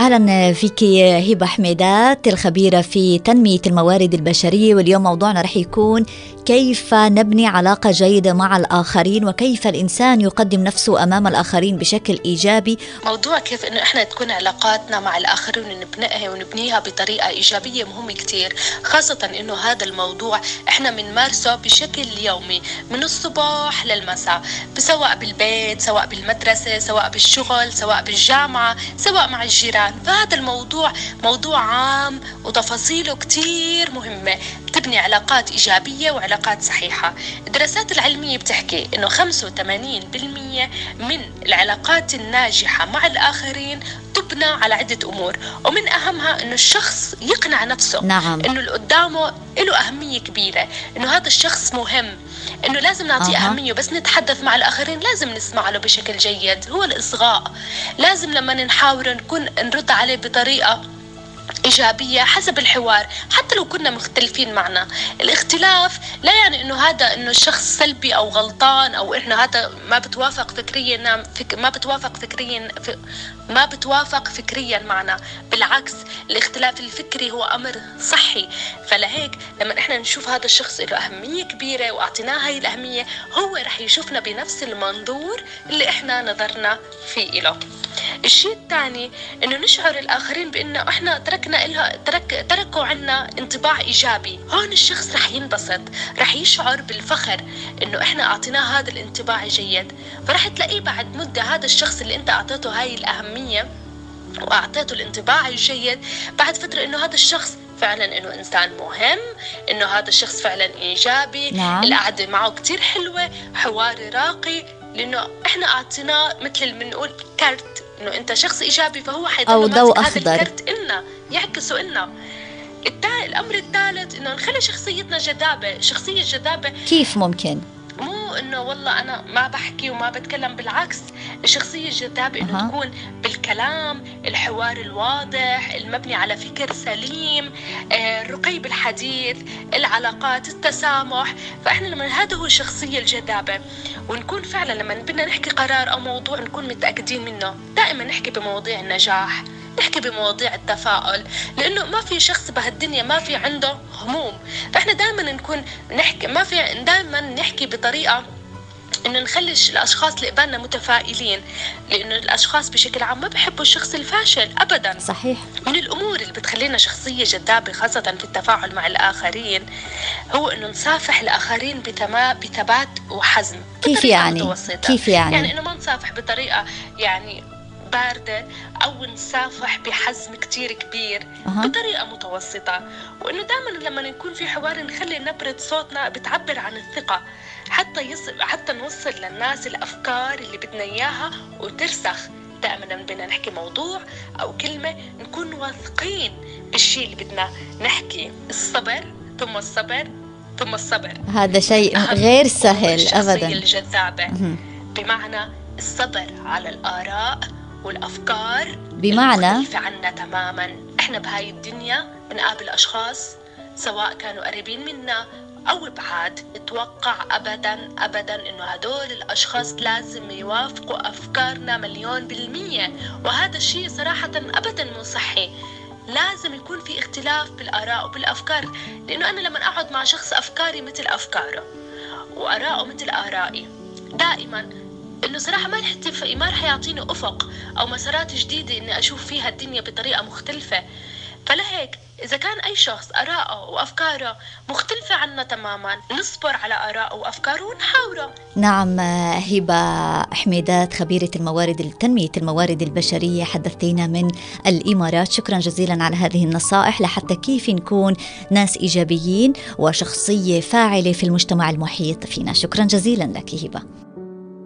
أهلا فيك هبة حميدات الخبيره في تنمية الموارد البشرية واليوم موضوعنا رح يكون كيف نبني علاقة جيدة مع الآخرين وكيف الإنسان يقدم نفسه أمام الآخرين بشكل إيجابي. موضوع كيف إنه إحنا تكون علاقاتنا مع الآخرين ونبنيها ونبنيها بطريقة إيجابية مهم كثير خاصة إنه هذا الموضوع إحنا بنمارسه بشكل يومي من الصباح للمساء. سواء بالبيت سواء بالمدرسة سواء بالشغل سواء بالجامعة سواء مع الجيران. فهذا الموضوع موضوع عام وتفاصيله كثير مهمة تبني علاقات إيجابية وعلاقات صحيحة. الدراسات العلمية بتحكي أنه 85% من العلاقات الناجحة مع الآخرين تبنى على عدة أمور ومن أهمها أنه الشخص يقنع نفسه نعم. أنه اللي قدامه له أهمية كبيرة أنه هذا الشخص مهم إنه لازم نعطيه أه. أهمية بس نتحدث مع الآخرين لازم نسمع له بشكل جيد هو الإصغاء لازم لما نحاور نكون نرد عليه بطريقة إيجابية حسب الحوار حتى لو كنا مختلفين معنا. الاختلاف لا يعني أنه هذا أنه الشخص سلبي أو غلطان أو إحنا هذا ما بتوافق فكريا نعم، فك ما بتوافق فكريا ما بتوافق فكريا معنا. بالعكس الاختلاف الفكري هو أمر صحي. فلهيك لما إحنا نشوف هذا الشخص له أهمية كبيرة وأعطيناه هاي الأهمية هو رح يشوفنا بنفس المنظور اللي إحنا نظرنا فيه له الشيء الثاني إنه نشعر الآخرين بإنه إحنا تركنا لها ترك تركوا عنا انطباع إيجابي هون الشخص رح ينبسط رح يشعر بالفخر إنه إحنا أعطيناه هذا الانطباع الجيد فرح تلاقيه بعد مدة هذا الشخص اللي أنت أعطيته هاي الأهمية وأعطيته الانطباع الجيد بعد فترة إنه هذا الشخص فعلا إنه إنسان مهم إنه هذا الشخص فعلا إيجابي نعم. القعدة معه كتير حلوة حواري راقي لأنه إحنا أعطيناه مثل ما بنقول كارت إنه أنت شخص إيجابي فهو حيضل أو ضوء هذا أخضر. الكرت إلنا يعكسه إلنا الأمر الثالث إنه نخلي شخصيتنا جذابة شخصية جذابة. كيف ممكن؟ مو إنه والله أنا ما بحكي وما بتكلم بالعكس الشخصية الجذابة إنه أه. تكون بالكلام الحوار الواضح المبني على فكر سليم آه، الرقي بالحديث العلاقات التسامح فإحنا لما هذا هو الشخصية الجذابة ونكون فعلا لما بدنا نحكي قرار أو موضوع نكون متأكدين منه دائما نحكي بمواضيع النجاح نحكي بمواضيع التفاؤل لأنه ما في شخص بهالدنيا ما في عنده هموم. فإحنا دائما نكون نحكي ما في دائما نحكي بطريقة إنه نخلي الأشخاص اللي قبالنا متفائلين لأنه الأشخاص بشكل عام ما بحبوا الشخص الفاشل ابدا. صحيح. من الأمور اللي بتخلينا شخصية جذابة خاصة في التفاعل مع الآخرين هو إنه نصافح الآخرين بثبات وحزم. كيف يعني؟ متوسطة. كيف يعني؟ يعني إنه ما نصافح بطريقة يعني باردة أو نصافح بحزم كتير كبير أه. بطريقة متوسطة وإنه دائما لما نكون في حوار نخلي نبرة صوتنا بتعبر عن الثقة حتى يص... حتى نوصل للناس الأفكار اللي بدنا إياها وترسخ. دائما بدنا نحكي موضوع أو كلمة نكون واثقين بالشيء اللي بدنا نحكي الصبر ثم الصبر ثم الصبر. هذا شيء غير سهل أبدا. الجذابة. بمعنى الصبر على الآراء والأفكار بمعنى؟ مختلفة عنا تماما. إحنا بهاي الدنيا بنقابل أشخاص سواء كانوا قريبين منا أو بعاد أتوقع أبدا أبدا إنه هدول الأشخاص لازم يوافقوا أفكارنا مليون بالمية. وهذا الشيء صراحة أبدا مو صحي. لازم يكون في اختلاف بالآراء وبالأفكار. لأنه أنا لما أقعد مع شخص أفكاري مثل أفكاره وآراءه مثل آرائي دائما إنه صراحة ما رح ما رح يعطيني أفق أو مسارات جديدة إني أشوف فيها الدنيا بطريقة مختلفة. فلهيك إذا كان أي شخص آراءه وأفكاره مختلفة عنا تماما نصبر على آراءه وأفكاره ونحاوره. نعم هبة حميدات خبيرة الموارد تنمية الموارد البشرية حدثتينا من الإمارات. شكرا جزيلا على هذه النصائح. لحتى كيف نكون ناس إيجابيين وشخصية فاعلة في المجتمع المحيط فينا. شكرا جزيلا لك هبة.